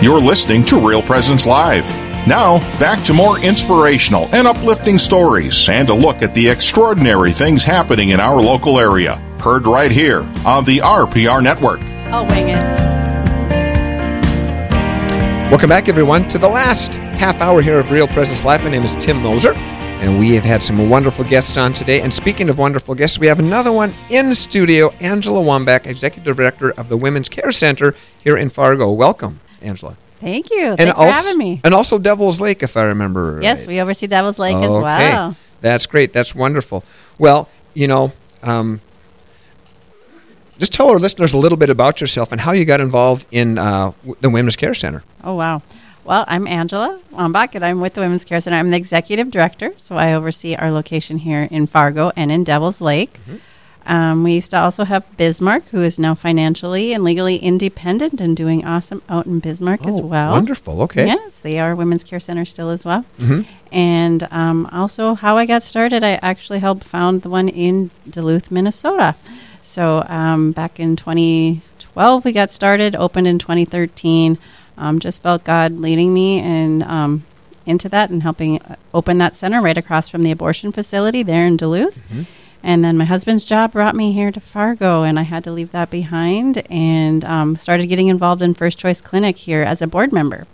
You're listening to Real Presence Live. Now, back to more inspirational and uplifting stories and a look at the extraordinary things happening in our local area. Heard right here on the RPR Network. I'll wing it. Welcome back, everyone, to the last half hour here of Real Presence Live. My name is Tim Moser, and we have had some wonderful guests on today. And speaking of wonderful guests, we have another one in studio, Angela Wambach, Executive Director of the Women's Care Center here in Fargo. Welcome, Angela. Thank you. and for also, having me. And also Devil's Lake, if I remember. Yes, right. we oversee Devil's Lake as Okay. well. That's great. That's wonderful. Well, you know, um, just tell our listeners a little bit about yourself and how you got involved in uh, the Women's Care Center. Oh, wow. Well, I'm Angela Wambach, and I'm with the Women's Care Center. I'm the executive director, so I oversee our location here in Fargo and in Devil's Lake. Mm-hmm. Um, we used to also have Bismarck, who is now financially and legally independent and doing awesome out in Bismarck as Oh, well. Wonderful. Okay. Yes, they are Women's Care Center still as well. Mhm. And um, also, how I got started, I actually helped found the one in Duluth, Minnesota. So um, back in 2012, we got started, opened in 2013. Um, just felt God leading me and um, into that and helping uh, open that center right across from the abortion facility there in Duluth. And then my husband's job brought me here to Fargo, and I had to leave that behind and um, started getting involved in First Choice Clinic here as a board member.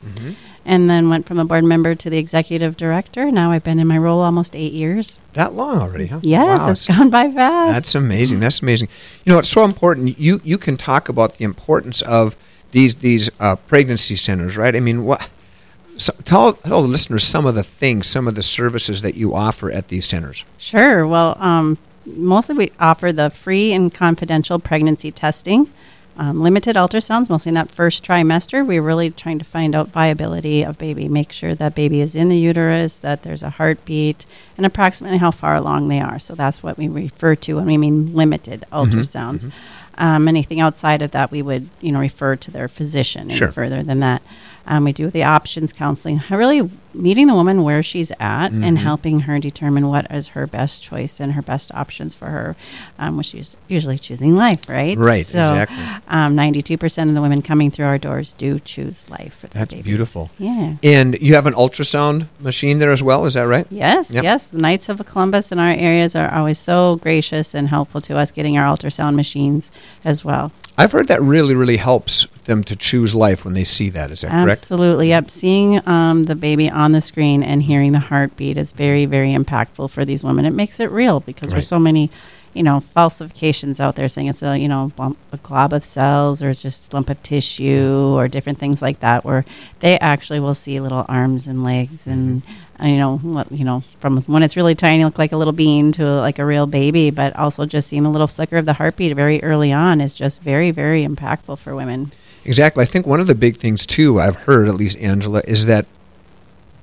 And then went from a board member to the executive director. Now I've been in my role almost eight years. That long already, huh? Yes, Wow, it's gone by fast. That's amazing. That's amazing. You know, it's so important. You you can talk about the importance of these these uh, pregnancy centers, right? I mean, what? So, tell tell the listeners some of the things, some of the services that you offer at these centers. Sure. Well, um, mostly we offer the free and confidential pregnancy testing, um, limited ultrasounds, mostly in that first trimester. We're really trying to find out viability of baby, make sure that baby is in the uterus, that there's a heartbeat, and approximately how far along they are. So that's what we refer to when we mean limited ultrasounds. Um, anything outside of that, we would you know refer to their physician Sure. further than that. Um, we do the options counseling, really meeting the woman where she's at Mm-hmm. and helping her determine what is her best choice and her best options for her, um, which is usually choosing life, right? Right, So, exactly. Um, 92% of the women coming through our doors do choose life for their That's babies. beautiful. Yeah. And you have an ultrasound machine there as well. Is that right? Yes, Yep. yes. The Knights of Columbus in our areas are always so gracious and helpful to us getting our ultrasound machines as well. I've heard that really really helps them to choose life when they see that. Is that correct? Absolutely. Yep. Seeing um, the baby on the screen and hearing the heartbeat is very, very impactful for these women. It makes it real because Right. there's so many, you know, falsifications out there saying it's a, you know, lump, a glob of cells or it's just a lump of tissue or different things like that, where they actually will see little arms and legs and, uh, you know, what, you know, from when it's really tiny, look like a little bean to like a real baby, but also just seeing the little flicker of the heartbeat very early on is just very, very impactful for women. Exactly. I think one of the big things too I've heard, at least Angela, is that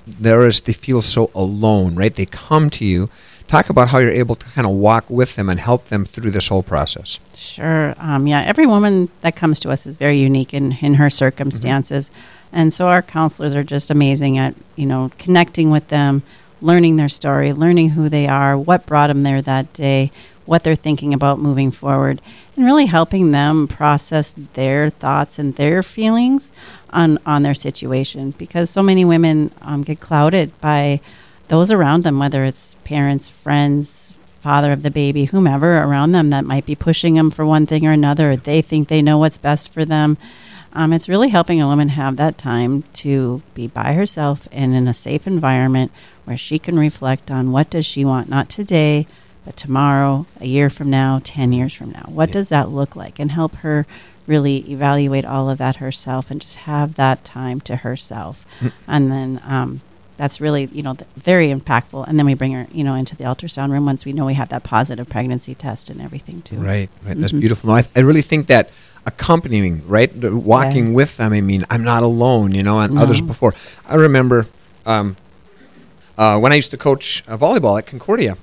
there is they feel so alone, right? They come to you. Talk about how you're able to kind of walk with them and help them through this whole process. Sure. Um, yeah, every woman that comes to us is very unique in, in her circumstances. And so our counselors are just amazing at, you know, connecting with them, learning their story, learning who they are, what brought them there that day, what they're thinking about moving forward, and really helping them process their thoughts and their feelings on, on their situation. Because so many women um, get clouded by those around them, whether it's parents, friends, father of the baby, whomever around them that might be pushing them for one thing or another. They think they know what's best for them. Um, it's really helping a woman have that time to be by herself and in a safe environment where she can reflect on what does she want, not today, but tomorrow, a year from now, 10 years from now. What does that look like? And help her really evaluate all of that herself and just have that time to herself. And then um, that's really, you know, th- very impactful. And then we bring her, you know, into the ultrasound room once we know we have that positive pregnancy test and everything too. Right, right. That's Mhm. beautiful. No, I, I really think that accompanying, right, the walking Yeah. with them. I mean, I'm not alone, you know, and others before. I remember um, uh, when I used to coach uh, volleyball at Concordia.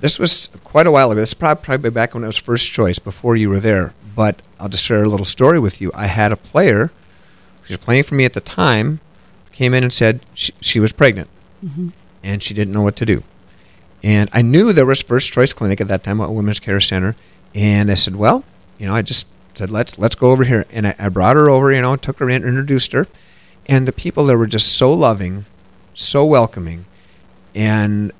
This was quite a while ago. This is probably back when it was first choice, before you were there. But I'll just share a little story with you. I had a player who was playing for me at the time, came in and said she, she was pregnant, and she didn't know what to do. And I knew there was First Choice Clinic at that time, a women's care center. And I said, well, you know, I just said, let's let's go over here. And I, I brought her over, you know, took her in, introduced her. and the people there were just so loving, so welcoming, and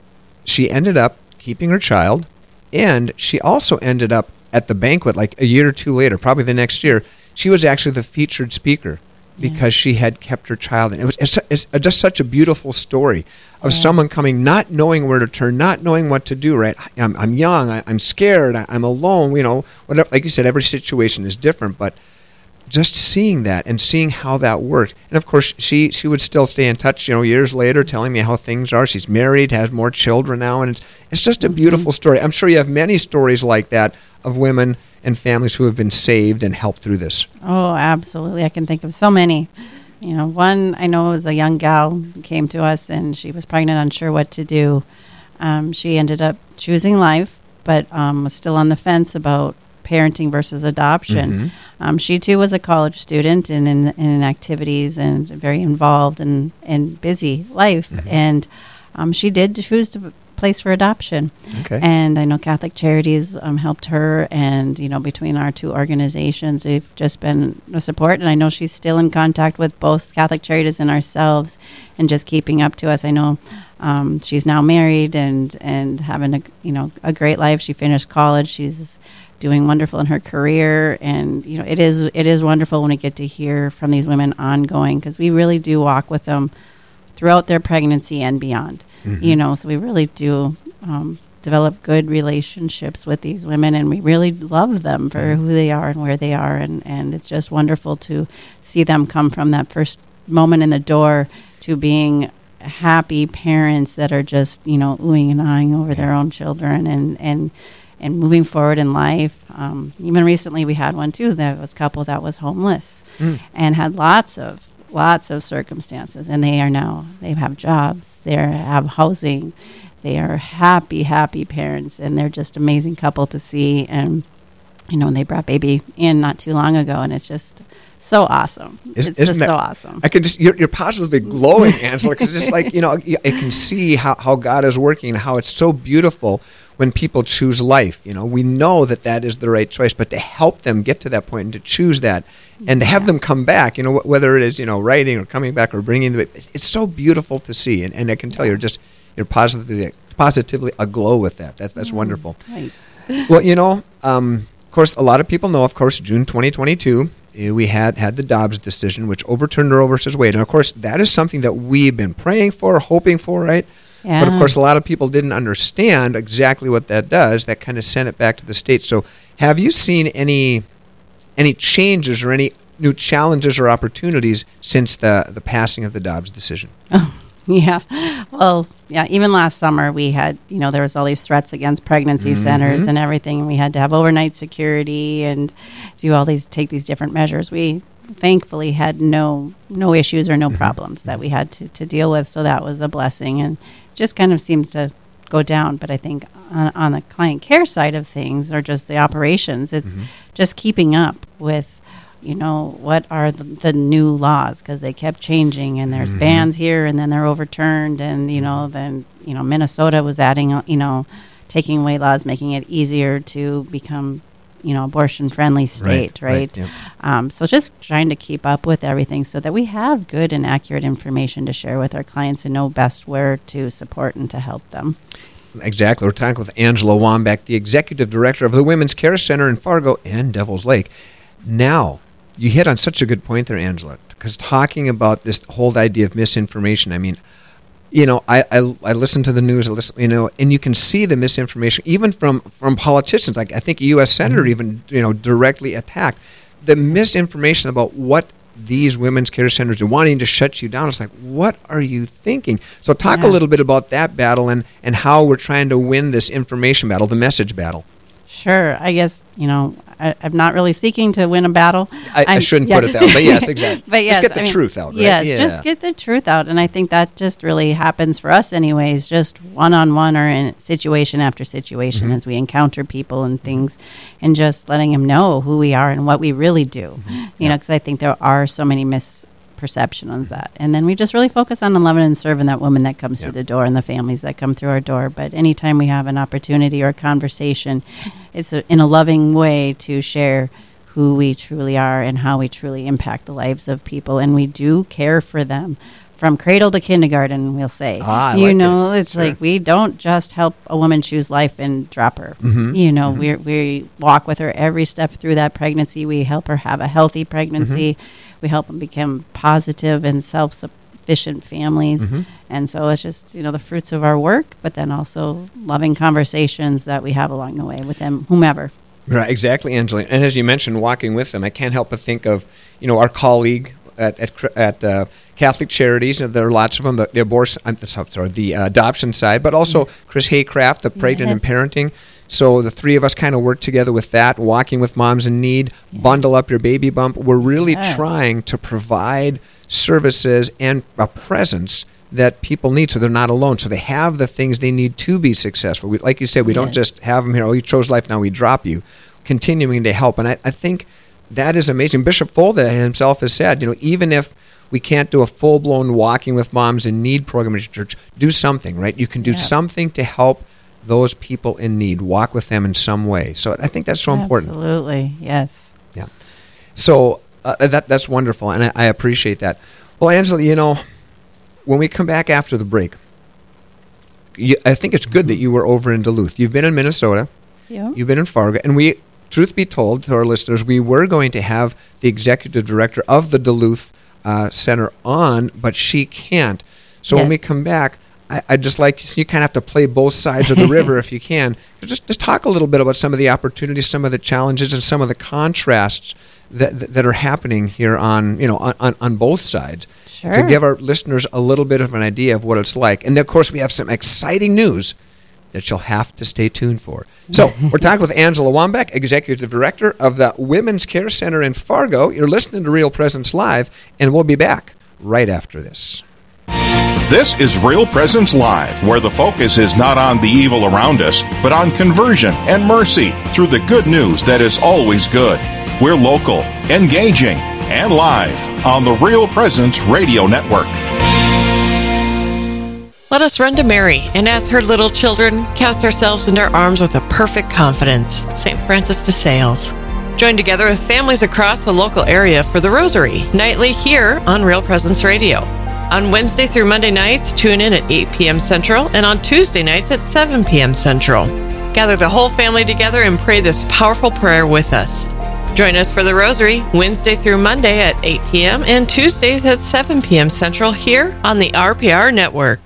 she ended up keeping her child, and she also ended up at the banquet like a year or two later, probably the next year. She was actually the featured speaker because she had kept her child. And it was it's, it's just such a beautiful story of Yeah. someone coming, not knowing where to turn, not knowing what to do. Right? I'm, I'm young. I, I'm scared. I, I'm alone. You know, whatever. Like you said, every situation is different, but just seeing that and seeing how that worked. And of course, she she would still stay in touch. You know, years later, telling me how things are. She's married, has more children now, and it's it's just a beautiful story. I'm sure you have many stories like that of women and families who have been saved and helped through this. Oh, absolutely. I can think of so many. You know, one I know was a young gal who came to us and she was pregnant, unsure what to do. Um, she ended up choosing life, but um, was still on the fence about parenting versus adoption. Um, she too was a college student and in, in activities and very involved and, and busy life. And um, she did choose to place for adoption. Okay. And I know Catholic Charities um, helped her, and you know between our two organizations, we've just been a support. And I know she's still in contact with both Catholic Charities and ourselves, and just keeping up to us. I know um, she's now married and and having a you know a great life. She finished college. She's doing wonderful in her career, and you know it is it is wonderful when we get to hear from these women ongoing because we really do walk with them throughout their pregnancy and beyond. You know, so we really do um, develop good relationships with these women, and we really love them for who they are and where they are, and and it's just wonderful to see them come from that first moment in the door to being happy parents that are just you know oohing and eyeing over their own children and and and moving forward in life. Um, even recently, we had one too that was a couple that was homeless and had lots of lots of circumstances, and they are now they have jobs, they have housing, they are happy, happy parents, and they're just amazing couple to see. And you know, and they brought baby in not too long ago, and it's just so awesome. Isn't- it's isn't just that- so awesome. I could just you're, you're positively glowing, Angela, because it's like you know I can see how, how God is working how it's so beautiful when people choose life. You know, we know that that is the right choice, but to help them get to that point and to choose that and to have them come back, you know, whether it is you know writing or coming back or bringing the it's, it's so beautiful to see, and, and I can tell you're just you're positively positively aglow with that. That's that's wonderful. Right. Well, you know, um, of course, a lot of people know, of course, June 2022, eh, we had had the Dobbs decision, which overturned Roe versus Wade, and of course, that is something that we've been praying for, hoping for, right? But of course, a lot of people didn't understand exactly what that does. That kind of sent it back to the states. So, have you seen any any changes or any new challenges or opportunities since the the passing of the Dobbs decision? Oh, yeah. Well, yeah, even last summer we had, you know, there was all these threats against pregnancy mm-hmm. centers and everything. We had to have overnight security and do all these take these different measures. We thankfully had no no issues or no mm-hmm. problems that we had to, to deal with, so that was a blessing and just kind of seems to go down. But I think on, on the client care side of things or just the operations, it's mm-hmm. just keeping up with you know what are the, the new laws because they kept changing and there's mm-hmm. bans here and then they're overturned and you know mm-hmm. then you know minnesota was adding you know taking away laws making it easier to become you know abortion friendly state right, right, yeah. um, so just trying to keep up with everything so that we have good and accurate information to share with our clients and know best where to support and to help them Exactly. We're talking with Angela Wambach, the executive director of the Women's Care Center in Fargo and Devil's Lake. Now, you hit on such a good point there, Angela, because talking about this whole idea of misinformation, I mean, you know, I, I, I listen to the news, I listen, you know, and you can see the misinformation even from, from politicians. Like I think a U.S. senator mm-hmm. even, you know, directly attacked the misinformation about what these women's care centers are wanting to shut you down. It's like, what are you thinking? So talk a little bit about that battle and, and how we're trying to win this information battle, the message battle. Sure. I guess, you know, I, I'm not really seeking to win a battle. I, I shouldn't yeah. put it that way, but yes, exactly. but yes, just get the I mean, truth out, right? Yes, yeah. just get the truth out. And I think that just really happens for us, anyways, just one on one or in situation after situation Mm-hmm. as we encounter people and things and just letting them know who we are and what we really do. You know, because I think there are so many misperceptions on that. And then we just really focus on loving and serving that woman that comes through the door and the families that come through our door. But anytime we have an opportunity or a conversation, it's a, in a loving way to share who we truly are and how we truly impact the lives of people. And we do care for them from cradle to kindergarten, we'll say. Ah, you like know, it. it's Sure. like we don't just help a woman choose life and drop her. Mm-hmm. You know, we we walk with her every step through that pregnancy. We help her have a healthy pregnancy. Mm-hmm. We help them become positive and self sufficient families. Mm-hmm. And so it's just, you know, the fruits of our work, but then also loving conversations that we have along the way with them, whomever. Right, exactly, Angela. And as you mentioned, walking with them, I can't help but think of you know our colleague at at, at uh, Catholic Charities. And there are lots of them. The, the abortion, I'm sorry, the uh, adoption side, but also Chris Haycraft, the pregnant and parenting. So the three of us kind of work together with that, walking with moms in need, bundle up your baby bump. We're really Yes. trying to provide services and a presence that people need so they're not alone so they have the things they need to be successful we, like you said we don't just have them here oh you chose life now we drop you continuing to help and i, I think that is amazing bishop folda himself has said you know even if we can't do a full-blown walking with moms in need program at your church do something right you can do Yeah. something to help those people in need walk with them in some way so i think that's so important Absolutely. Yes. yeah. So uh, that that's wonderful, and I, I appreciate that. Well, Angela, you know, when we come back after the break, you, I think it's good that you were over in Duluth. You've been in Minnesota, You? you've been in Fargo, and we, truth be told, to our listeners, we were going to have the executive director of the Duluth uh, Center on, but she can't. So when we come back. I, I'd just like you kind of have to play both sides of the river if you can. Just just talk a little bit about some of the opportunities, some of the challenges, and some of the contrasts that that, that are happening here on you know on, on, on both sides to give our listeners a little bit of an idea of what it's like. And then, of course, we have some exciting news that you'll have to stay tuned for. So, we're talking with Angela Wambach, Executive Director of the Women's Care Center in Fargo. You're listening to Real Presence Live, and we'll be back right after this. This is Real Presence Live, where the focus is not on the evil around us, but on conversion and mercy through the good news that is always good. We're local, engaging, and live on the Real Presence Radio Network. Let us run to Mary and as her little children cast ourselves into her arms with a perfect confidence. St. Francis de Sales. Join together with families across the local area for the Rosary, nightly here on Real Presence Radio. On Wednesday through Monday nights, tune in at 8 p.m. Central, and on Tuesday nights at 7 p.m. Central. Gather the whole family together and pray this powerful prayer with us. Join us for the Rosary Wednesday through Monday at 8 p.m. and Tuesdays at 7 p.m. Central here on the RPR Network.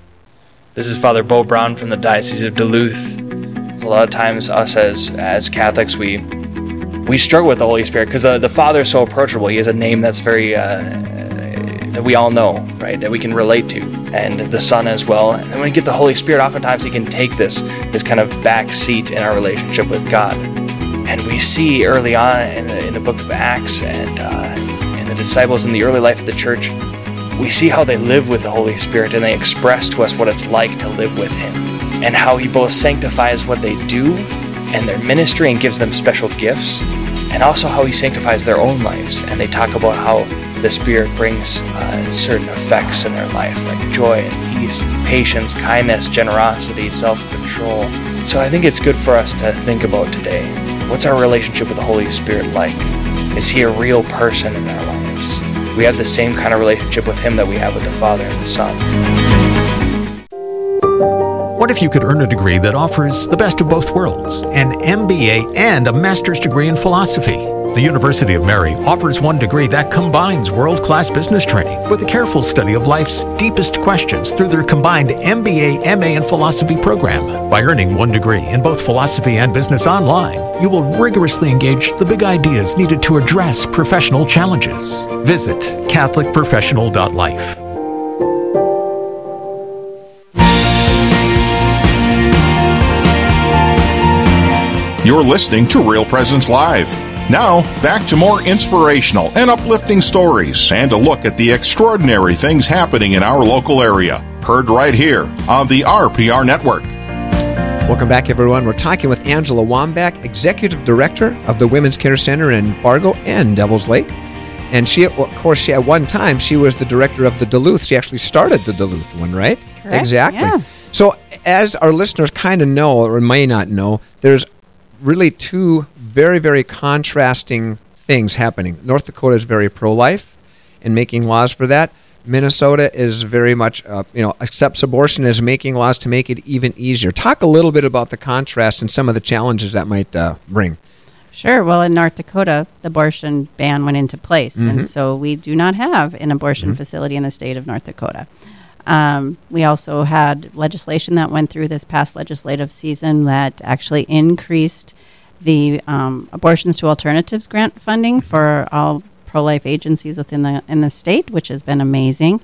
This is Father Bo Brown from the Diocese of Duluth. A lot of times, us as as Catholics, we we struggle with the Holy Spirit because the, the Father is so approachable. He has a name that's very uh, that we all know, right? That we can relate to, and the Son as well. And when we get the Holy Spirit, oftentimes He can take this this kind of back seat in our relationship with God. And we see early on in the, in the book of Acts and uh, in the disciples in the early life of the church, we see how they live with the Holy Spirit and they express to us what it's like to live with Him and how He both sanctifies what they do and their ministry and gives them special gifts, and also how He sanctifies their own lives. And they talk about how the Spirit brings uh, certain effects in their life, like joy and peace, patience, kindness, generosity, self control. So I think it's good for us to think about today what's our relationship with the Holy Spirit like? Is He a real person in our lives? We have the same kind of relationship with Him that we have with the Father and the Son. What if you could earn a degree that offers the best of both worlds an MBA and a master's degree in philosophy? The University of Mary offers one degree that combines world class business training with a careful study of life's deepest questions through their combined MBA, MA, and philosophy program. By earning one degree in both philosophy and business online, you will rigorously engage the big ideas needed to address professional challenges. Visit CatholicProfessional.life. You're listening to Real Presence Live. Now, back to more inspirational and uplifting stories and a look at the extraordinary things happening in our local area. Heard right here on the RPR Network. Welcome back, everyone. We're talking with Angela Wambach, Executive Director of the Women's Care Center in Fargo and Devils Lake. And she, of course, she at one time she was the director of the Duluth. She actually started the Duluth one, right? Correct, Exactly. yeah. So, as our listeners kind of know or may not know, there's really two very, very contrasting things happening. North Dakota is very pro-life and making laws for that. Minnesota is very much, uh, you know, accepts abortion as making laws to make it even easier. Talk a little bit about the contrast and some of the challenges that might uh, bring. Sure. Well, in North Dakota, the abortion ban went into place, Mm-hmm. and so we do not have an abortion facility in the state of North Dakota. Um, we also had legislation that went through this past legislative season that actually increased the um, abortions to alternatives grant funding for all pro-life agencies within the in the state, which has been amazing.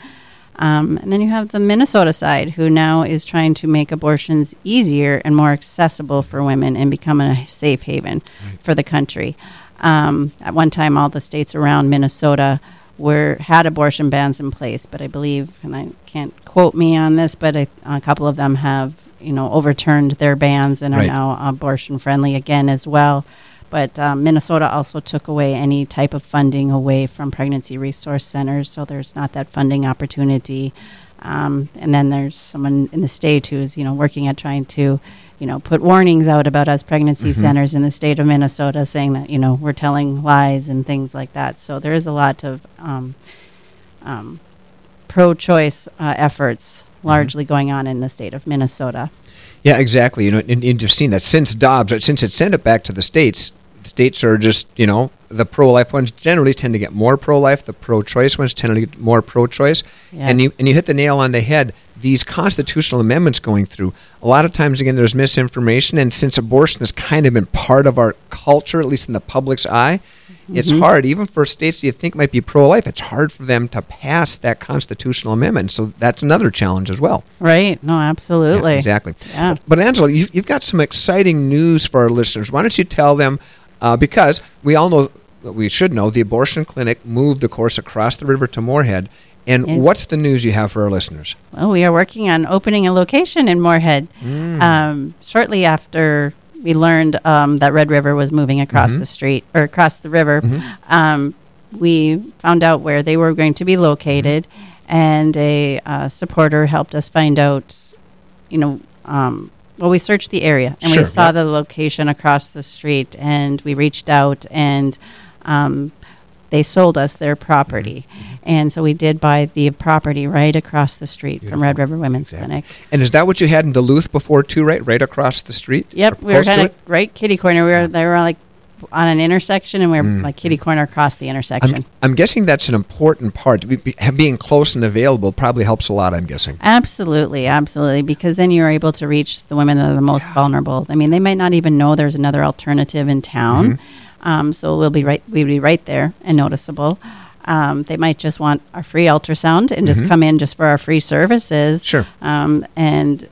Um, and then you have the Minnesota side, who now is trying to make abortions easier and more accessible for women and become a safe haven for the country. Um, at one time, all the states around Minnesota were had abortion bans in place, but I believe, and I can't quote me on this, but I, a couple of them have, you know, overturned their bans and are Right. now abortion friendly again as well. But um, Minnesota also took away any type of funding away from pregnancy resource centers, so there's not that funding opportunity. Um, and then there's someone in the state who's you know working at trying to, you know, put warnings out about us pregnancy centers in the state of Minnesota, saying that you know we're telling lies and things like that. So there is a lot of um, um, pro-choice uh, efforts Mm-hmm. largely going on in the state of Minnesota. Yeah, exactly. You know, and, and you've seen that since Dobbs, right, since it sent it back to the states, the states are just, you know, the pro-life ones generally tend to get more pro-life. The pro-choice ones tend to get more pro-choice. And you and you hit the nail on the head. These constitutional amendments going through. A lot of times, again, there's misinformation, and since abortion has kind of been part of our culture, at least in the public's eye, it's hard even for states you think might be pro-life. It's hard for them to pass that constitutional amendment. So that's another challenge as well. Right? No, absolutely. Yeah, exactly. Yeah. But, but Angela, you've, you've got some exciting news for our listeners. Why don't you tell them? Uh, because we all know, we should know, the abortion clinic moved, of course, across the river to Moorhead. And Yeah. what's the news you have for our listeners? Well, we are working on opening a location in Moorhead. Mm. Um, shortly after we learned um, that Red River was moving across Mm-hmm. the street or across the river, um, we found out where they were going to be located, and a uh, supporter helped us find out. You know, um, well, we searched the area and Sure, we saw yep. the location across the street, and we reached out and. They sold us their property. Mm-hmm. And so we did buy the property right across the street from Red River Women's Exactly. Clinic. And is that what you had in Duluth before, too, right? Right across the street? Yep, we were kind of right kitty corner. We were they were like on an intersection, and we were like kitty corner across the intersection. I'm, I'm guessing that's an important part. Be, be, being close and available probably helps a lot, I'm guessing. Absolutely, absolutely, because then you're able to reach the women that are the most vulnerable. I mean, they might not even know there's another alternative in town, Mm-hmm. Um, so we'll be right, we'll be right there and noticeable. Um, they might just want our free ultrasound and just come in just for our free services. Mm-hmm. Sure. um, and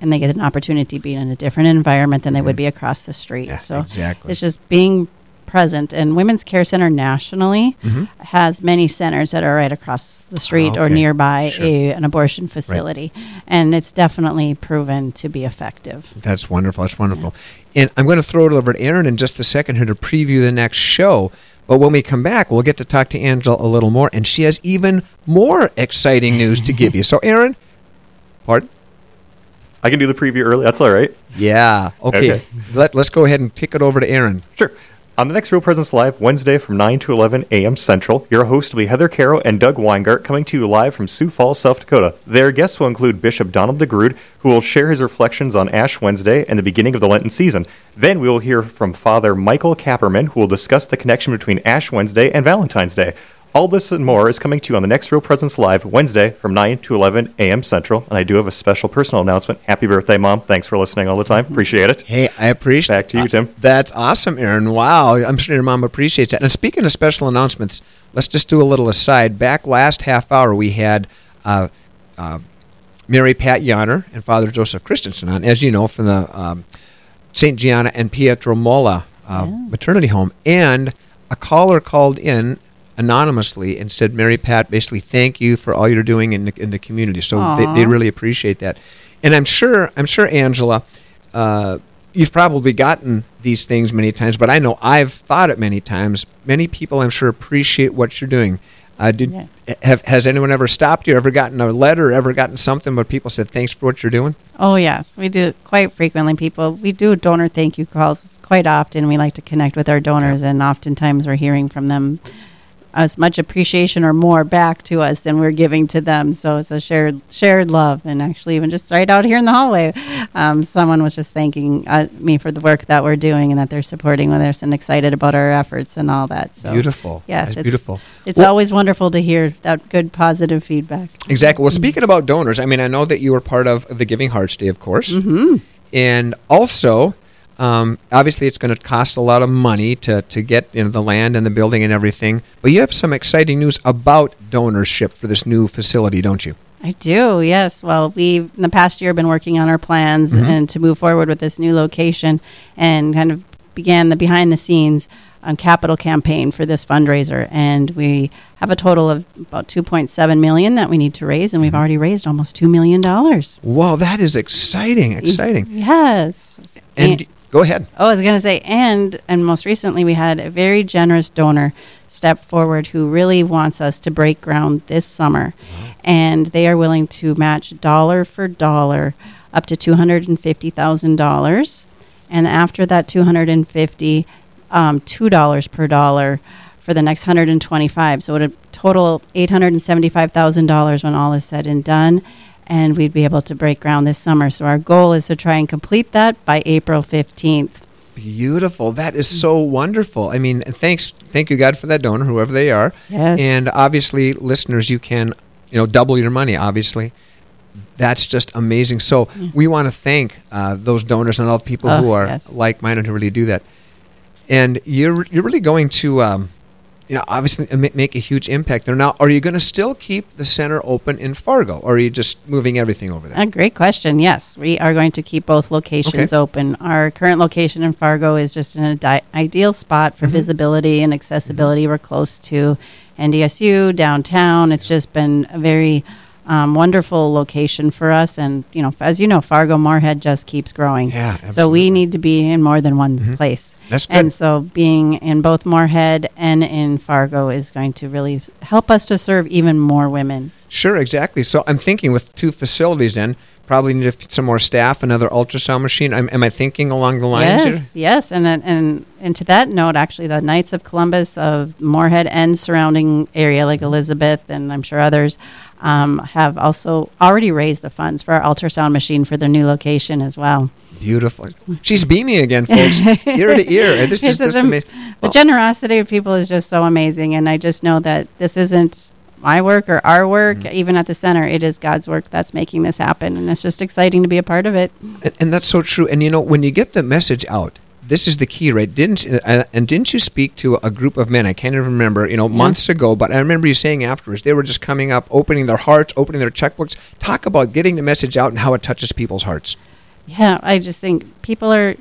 and they get an opportunity to be in a different environment than they would be across the street. Mm-hmm. Yeah, so exactly. it's just being present. And Women's Care Center nationally has many centers that are right across the street or Mm-hmm. okay. nearby Sure. a, an abortion facility, and it's definitely proven to be effective. That's wonderful. That's wonderful. And I'm going to throw it over to Aaron in just a second here to preview the next show. But when we come back, we'll get to talk to Angela a little more, and she has even more exciting news to give you. So, Aaron, pardon? I can do the preview early. That's all right. Yeah. Okay. Okay. Let, let's go ahead and kick it over to Aaron. Sure. On the next Real Presence Live, Wednesday from 9 to 11 a.m. Central, your host will be Heather Caro and Doug Weingart coming to you live from Sioux Falls, South Dakota. Their guests will include Bishop Donald DeGrood, who will share his reflections on Ash Wednesday and the beginning of the Lenten season. Then we will hear from Father Michael Kapperman, who will discuss the connection between Ash Wednesday and Valentine's Day. All this and more is coming to you on the next Real Presence Live, Wednesday from 9 to 11 a.m. Central. And I do have a special personal announcement. Happy birthday, Mom. Thanks for listening all the time. Appreciate it. Hey, I appreciate it. Back to you, Tim. Uh, that's awesome, Aaron. Wow. I'm sure your mom appreciates that. And speaking of special announcements, let's just do a little aside. Back last half hour, we had uh, uh, Mary Pat Jahner and Father Joseph Christensen on, as you know, from the um, St. Gianna and Pietro Molla uh, maternity home. And a caller called in anonymously and said, Mary Pat, basically, thank you for all you're doing in the, in the community. So they, they really appreciate that. And I'm sure, I'm sure, Angela, uh, you've probably gotten these things many times, but I know I've thought it many times. Many people, I'm sure, appreciate what you're doing. Uh, did Yeah. have has anyone ever stopped you? Ever gotten a letter? Ever gotten something where people said thanks for what you're doing? Oh yes, we do it quite frequently. People, we do donor thank you calls quite often. We like to connect with our donors, and oftentimes we're hearing from them as much appreciation or more back to us than we're giving to them. So it's a shared shared love. And actually, even just right out here in the hallway, um, someone was just thanking uh, me for the work that we're doing and that they're supporting with us and excited about our efforts and all that. So Beautiful. Yes, it's- beautiful. It's Well- always wonderful to hear that good positive feedback. Exactly. Well, speaking about donors, I mean, I know that you were part of the Giving Hearts Day, of course, mm-hmm. and also, um, obviously, it's going to cost a lot of money to to get you know, the land and the building and everything. But you have some exciting news about donorship for this new facility, don't you? I do, yes. Well, we've in the past year been working on our plans and to move forward with this new location and kind of began the behind the scenes um, capital campaign for this fundraiser. And we have a total of about 2.7 million that we need to raise, and we've already raised almost $2 million. Wow, that is exciting! Exciting. Yes. And go ahead. Oh, I was going to say, and and most recently we had a very generous donor step forward who really wants us to break ground this summer, and they are willing to match dollar for dollar up to two hundred and fifty thousand dollars, and after that two hundred and fifty, um, two dollars per dollar for the next hundred and twenty-five. So it would total eight hundred and seventy-five thousand dollars when all is said and done and we'd be able to break ground this summer. So our goal is to try and complete that by April 15th. Beautiful. That is so wonderful. I mean, thanks, thank you, God, for that donor, whoever they are. Yes. And obviously, listeners, you can, you know, double your money. Obviously, that's just amazing. So we want to thank uh, those donors and all the people Oh, who are yes. like-minded who really do that. And you're you're really going to, um, you know, obviously make a huge impact there. Now, are you going to still keep the center open in Fargo, or are you just moving everything over there? A great question. Yes, we are going to keep both locations Okay. open. Our current location in Fargo is just an di- ideal spot Mm-hmm. for visibility and accessibility. We're close to NDSU downtown. It's just been a very um, wonderful location for us. And you know, as you know, Fargo Moorhead just keeps growing. Yeah, So we need to be in more than one place. That's good. And so being in both Moorhead and in Fargo is going to really help us to serve even more women. Sure, exactly. So I'm thinking with two facilities, then probably need some more staff, another ultrasound machine. am am I thinking along the lines? here? Yes, yes, and and- and and to that note, actually, the Knights of Columbus of Moorhead and surrounding area, like Elizabeth, and I'm sure others, um, have also already raised the funds for our ultrasound machine for their new location as well. Beautiful. She's beaming again, folks, ear to ear. This is just am- amazing. The generosity of people is just so amazing, and I just know that this isn't my work or our work, Mm-hmm. even at the center. It is God's work that's making this happen, and it's just exciting to be a part of it. And, and that's so true. And you know, when you get the message out, this is the key, right? Didn't uh, and didn't you speak to a group of men? I can't even remember, you know, months ago. But I remember you saying afterwards they were just coming up, opening their hearts, opening their checkbooks. Talk about getting the message out and how it touches people's hearts. Yeah, I just think people are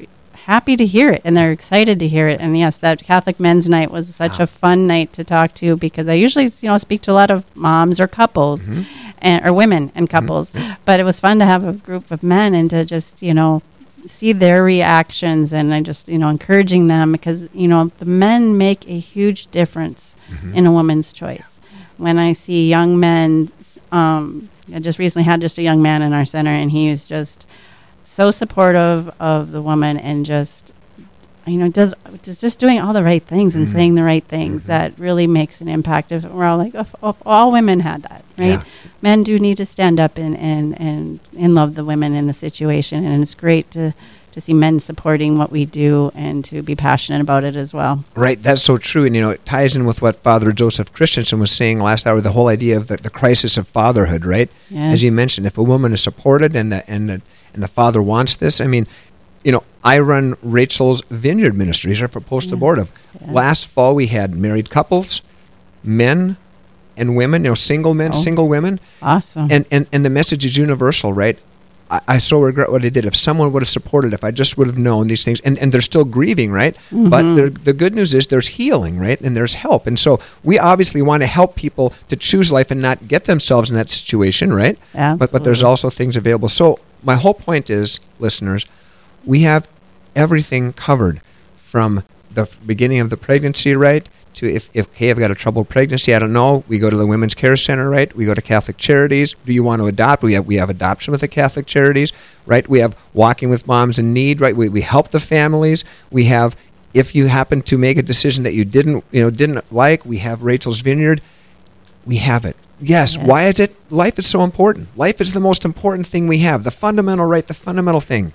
happy to hear it and they're excited to hear it. And yes, that Catholic Men's Night was such ah. a fun night to talk to because I usually, you know, speak to a lot of moms or couples mm-hmm. and, or women and mm-hmm. couples. But it was fun to have a group of men and to just, you know, see their reactions and I just, you know, encouraging them because, you know, the men make a huge difference mm-hmm. in a woman's choice. When I see young men, um, I just recently had just a young man in our center and he was just so supportive of the woman and just you know does just just doing all the right things and mm-hmm. saying the right things mm-hmm. that really makes an impact if we're all like if, if all women had that right Yeah. men do need to stand up and, and and and love the women in the situation and it's great to to see men supporting what we do and to be passionate about it as well Right, that's so true. And, you know, it ties in with what Father Joseph Christensen was saying last hour the whole idea of the, the crisis of fatherhood, right? Yes. As you mentioned, if a woman is supported and the, and, the, and the father wants this, I mean, you know, I run Rachel's Vineyard Ministries, our post abortive. Last fall, we had married couples, men and women, you know, single men, Oh. single women. awesome And, and, and the message is universal, right? I, I so regret what I did. If someone would have supported, if I just would have known these things, and, and they're still grieving, right? But mm-hmm. the good news is there's healing, right? And there's help. And so we obviously want to help people to choose life and not get themselves in that situation, right? But, but there's also things available. So my whole point is, listeners, we have everything covered from the beginning of the pregnancy, right? To if, if hey, I've got a troubled pregnancy, I don't know. We go to the Women's Care Center, right? We go to Catholic Charities. Do you want to adopt? We have we have adoption with the Catholic Charities, right? We have walking with moms in need, right? We, we help the families. We have if you happen to make a decision that you didn't you know didn't like, we have Rachel's Vineyard. We have it. Yes. Yes. Why is it? Life is so important. Life is the most important thing we have. The fundamental right, the fundamental thing.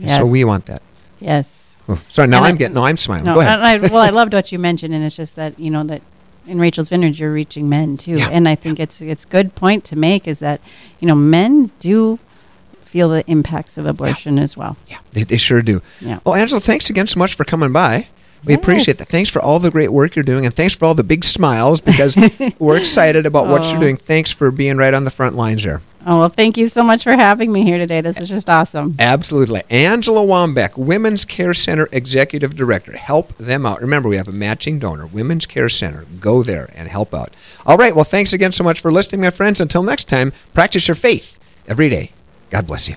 And So we want that. Yes. Oh, sorry, now And I'm I- getting. No, I'm smiling. No, Go ahead. I, well, I loved what you mentioned, and it's just that you know that in Rachel's Vineyard you're reaching men too, Yeah. and I think it's it's good point to make is that you know men do feel the impacts of abortion as well. Yeah, they, they sure do. Yeah. Well, Angela, thanks again so much for coming by. We appreciate that. Thanks for all the great work you're doing, and thanks for all the big smiles because we're excited about what you're Oh. doing. Thanks for being right on the front lines there. Oh well, thank you so much for having me here today. This is just awesome. Absolutely. Angela Wambach, Women's Care Center Executive Director. Help them out. Remember, we have a matching donor, Women's Care Center. Go there and help out. All right. Well, thanks again so much for listening, my friends. Until next time, practice your faith every day. God bless you.